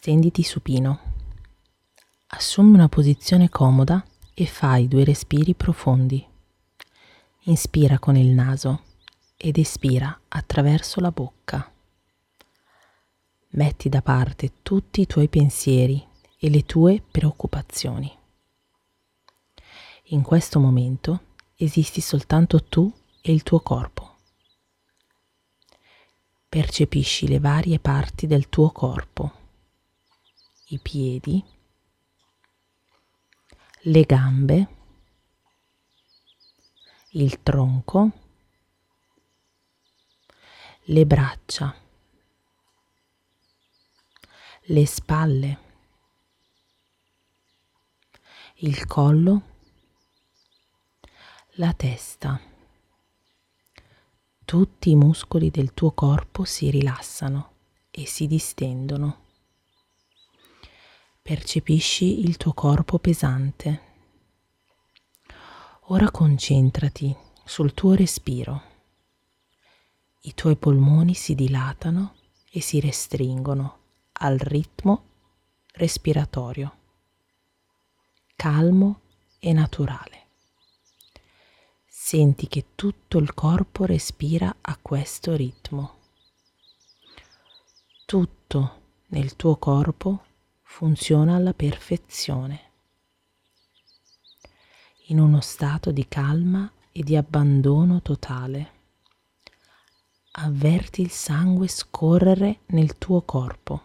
Stenditi supino. Assumi una posizione comoda e fai due respiri profondi. Inspira con il naso ed espira attraverso la bocca. Metti da parte tutti i tuoi pensieri e le tue preoccupazioni. In questo momento esisti soltanto tu e il tuo corpo. Percepisci le varie parti del tuo corpo i piedi, le gambe, il tronco, le braccia, le spalle, il collo, la testa. Tutti i muscoli del tuo corpo si rilassano e si distendono. Percepisci il tuo corpo pesante. Ora concentrati sul tuo respiro. I tuoi polmoni si dilatano e si restringono al ritmo respiratorio, calmo e naturale. Senti che tutto il corpo respira a questo ritmo. Tutto nel tuo corpo funziona alla perfezione. In uno stato di calma e di abbandono totale. Avverti il sangue scorrere nel tuo corpo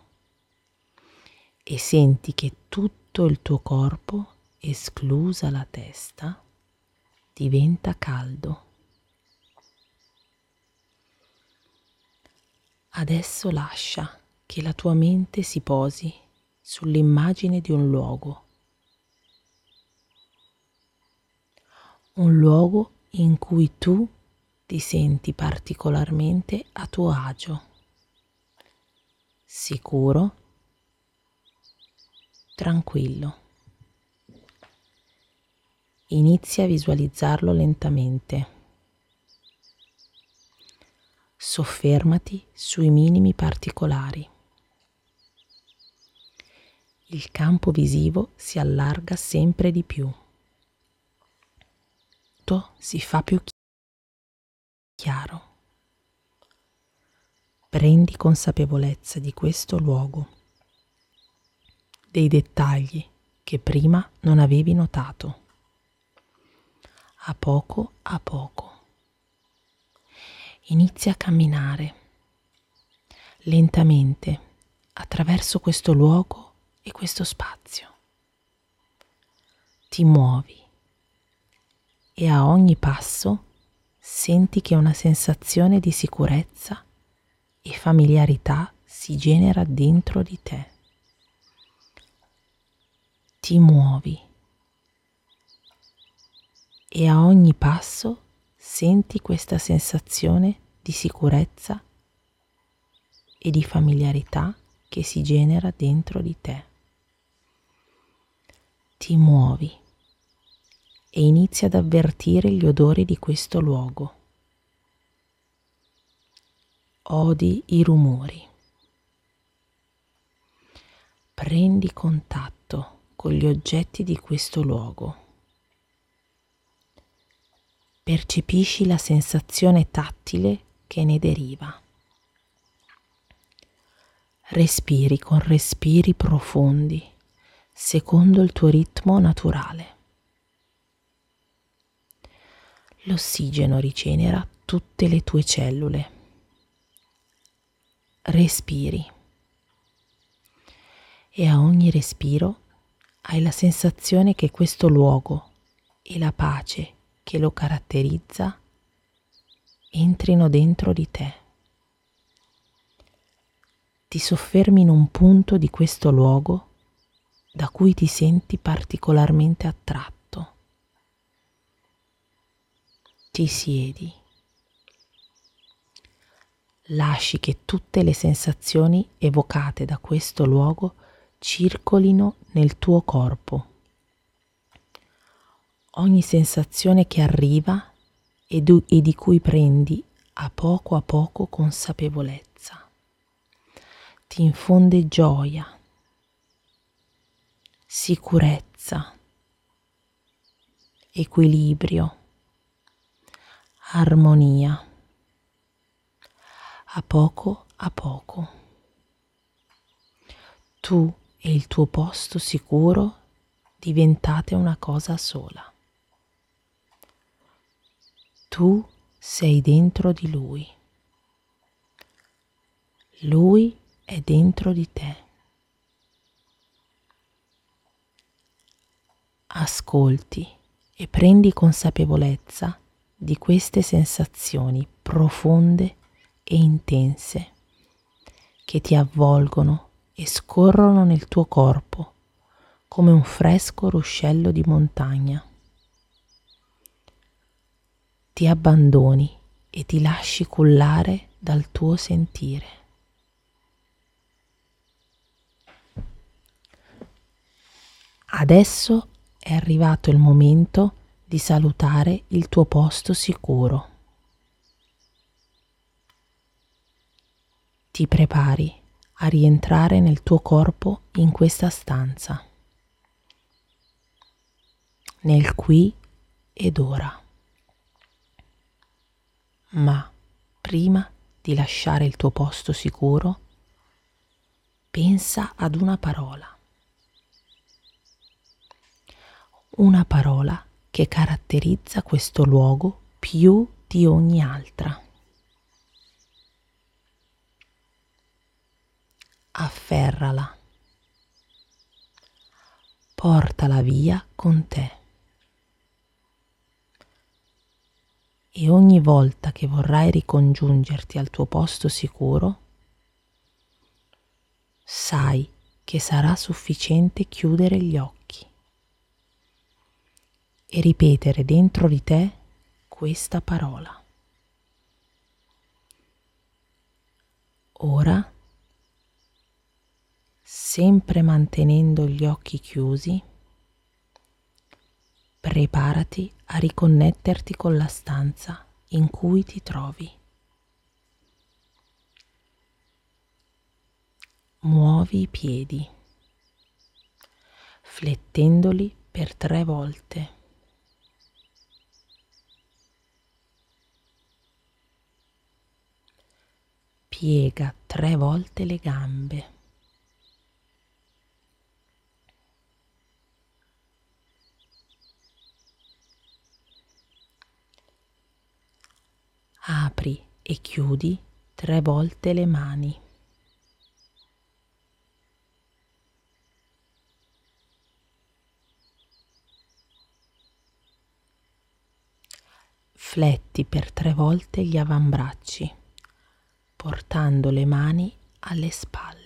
e senti che tutto il tuo corpo, esclusa la testa, diventa caldo. Adesso lascia che la tua mente si posi sull'immagine di un luogo. Un luogo in cui tu ti senti particolarmente a tuo agio, sicuro, tranquillo. Inizia a visualizzarlo lentamente. Soffermati sui minimi particolari il campo visivo si allarga sempre di più. Tutto si fa più chiaro. Prendi consapevolezza di questo luogo, dei dettagli che prima non avevi notato. A poco a poco. Inizia a camminare lentamente attraverso questo luogo e questo spazio. Ti muovi e a ogni passo senti che una sensazione di sicurezza e familiarità si genera dentro di te. Ti muovi e a ogni passo senti questa sensazione di sicurezza e di familiarità che si genera dentro di te ti muovi e inizi ad avvertire gli odori di questo luogo. Odi i rumori. Prendi contatto con gli oggetti di questo luogo. Percepisci la sensazione tattile che ne deriva. Respiri con respiri profondi secondo il tuo ritmo naturale. L'ossigeno rigenera tutte le tue cellule. Respiri e a ogni respiro hai la sensazione che questo luogo e la pace che lo caratterizza entrino dentro di te. Ti soffermi in un punto di questo luogo da cui ti senti particolarmente attratto. Ti siedi. Lasci che tutte le sensazioni evocate da questo luogo circolino nel tuo corpo. Ogni sensazione che arriva e, du- e di cui prendi a poco a poco consapevolezza ti infonde gioia, sicurezza, equilibrio, armonia, a poco a poco. Tu e il tuo posto sicuro diventate una cosa sola. Tu sei dentro di lui. Lui è dentro di te. Ascolti e prendi consapevolezza di queste sensazioni profonde e intense che ti avvolgono e scorrono nel tuo corpo come un fresco ruscello di montagna. Ti abbandoni e ti lasci cullare dal tuo sentire. Adesso è arrivato il momento di salutare il tuo posto sicuro. Ti prepari a rientrare nel tuo corpo in questa stanza, nel qui ed ora. Ma prima di lasciare il tuo posto sicuro, pensa ad una parola. Una parola che caratterizza questo luogo più di ogni altra. Afferrala. Portala via con te. E ogni volta che vorrai ricongiungerti al tuo posto sicuro, sai che sarà sufficiente chiudere gli occhi e ripetere dentro di te questa parola. Ora, sempre mantenendo gli occhi chiusi, preparati a riconnetterti con la stanza in cui ti trovi. Muovi i piedi, flettendoli per tre volte. Piega tre volte le gambe. Apri e chiudi tre volte le mani. Fletti per tre volte gli avambracci portando le mani alle spalle.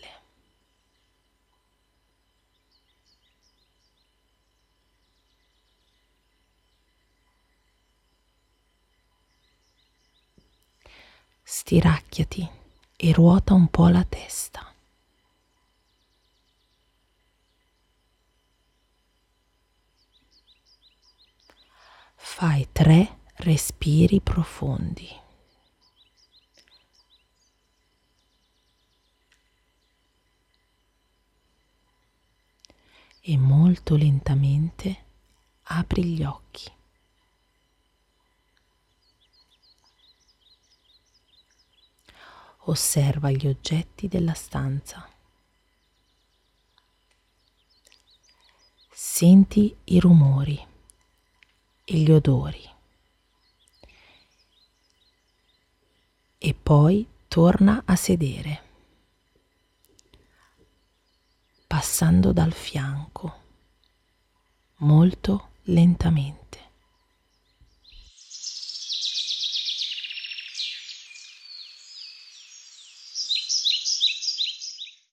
Stiracchiati e ruota un po' la testa. Fai tre respiri profondi. E molto lentamente apri gli occhi. Osserva gli oggetti della stanza. Senti i rumori e gli odori. E poi torna a sedere passando dal fianco, molto lentamente.